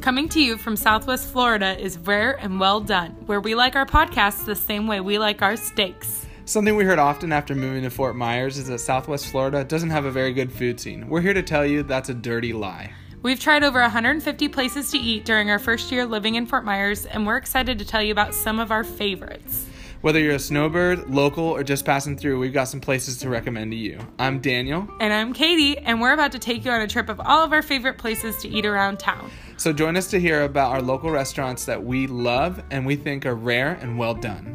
Coming to you from Southwest Florida is Rare and Well Done, where we like our podcasts the same way we like our steaks. Something we heard often after moving to Fort Myers is that Southwest Florida doesn't have a very good food scene. We're here to tell you that's a dirty lie. We've tried over 150 places to eat during our first year living in Fort Myers, and we're excited to tell you about some of our favorites. Whether you're a snowbird, local, or just passing through, we've got some places to recommend to you. I'm Daniel. And I'm Katie, and we're about to take you on a trip of all of our favorite places to eat around town. So join us to hear about our local restaurants that we love and we think are rare and well done.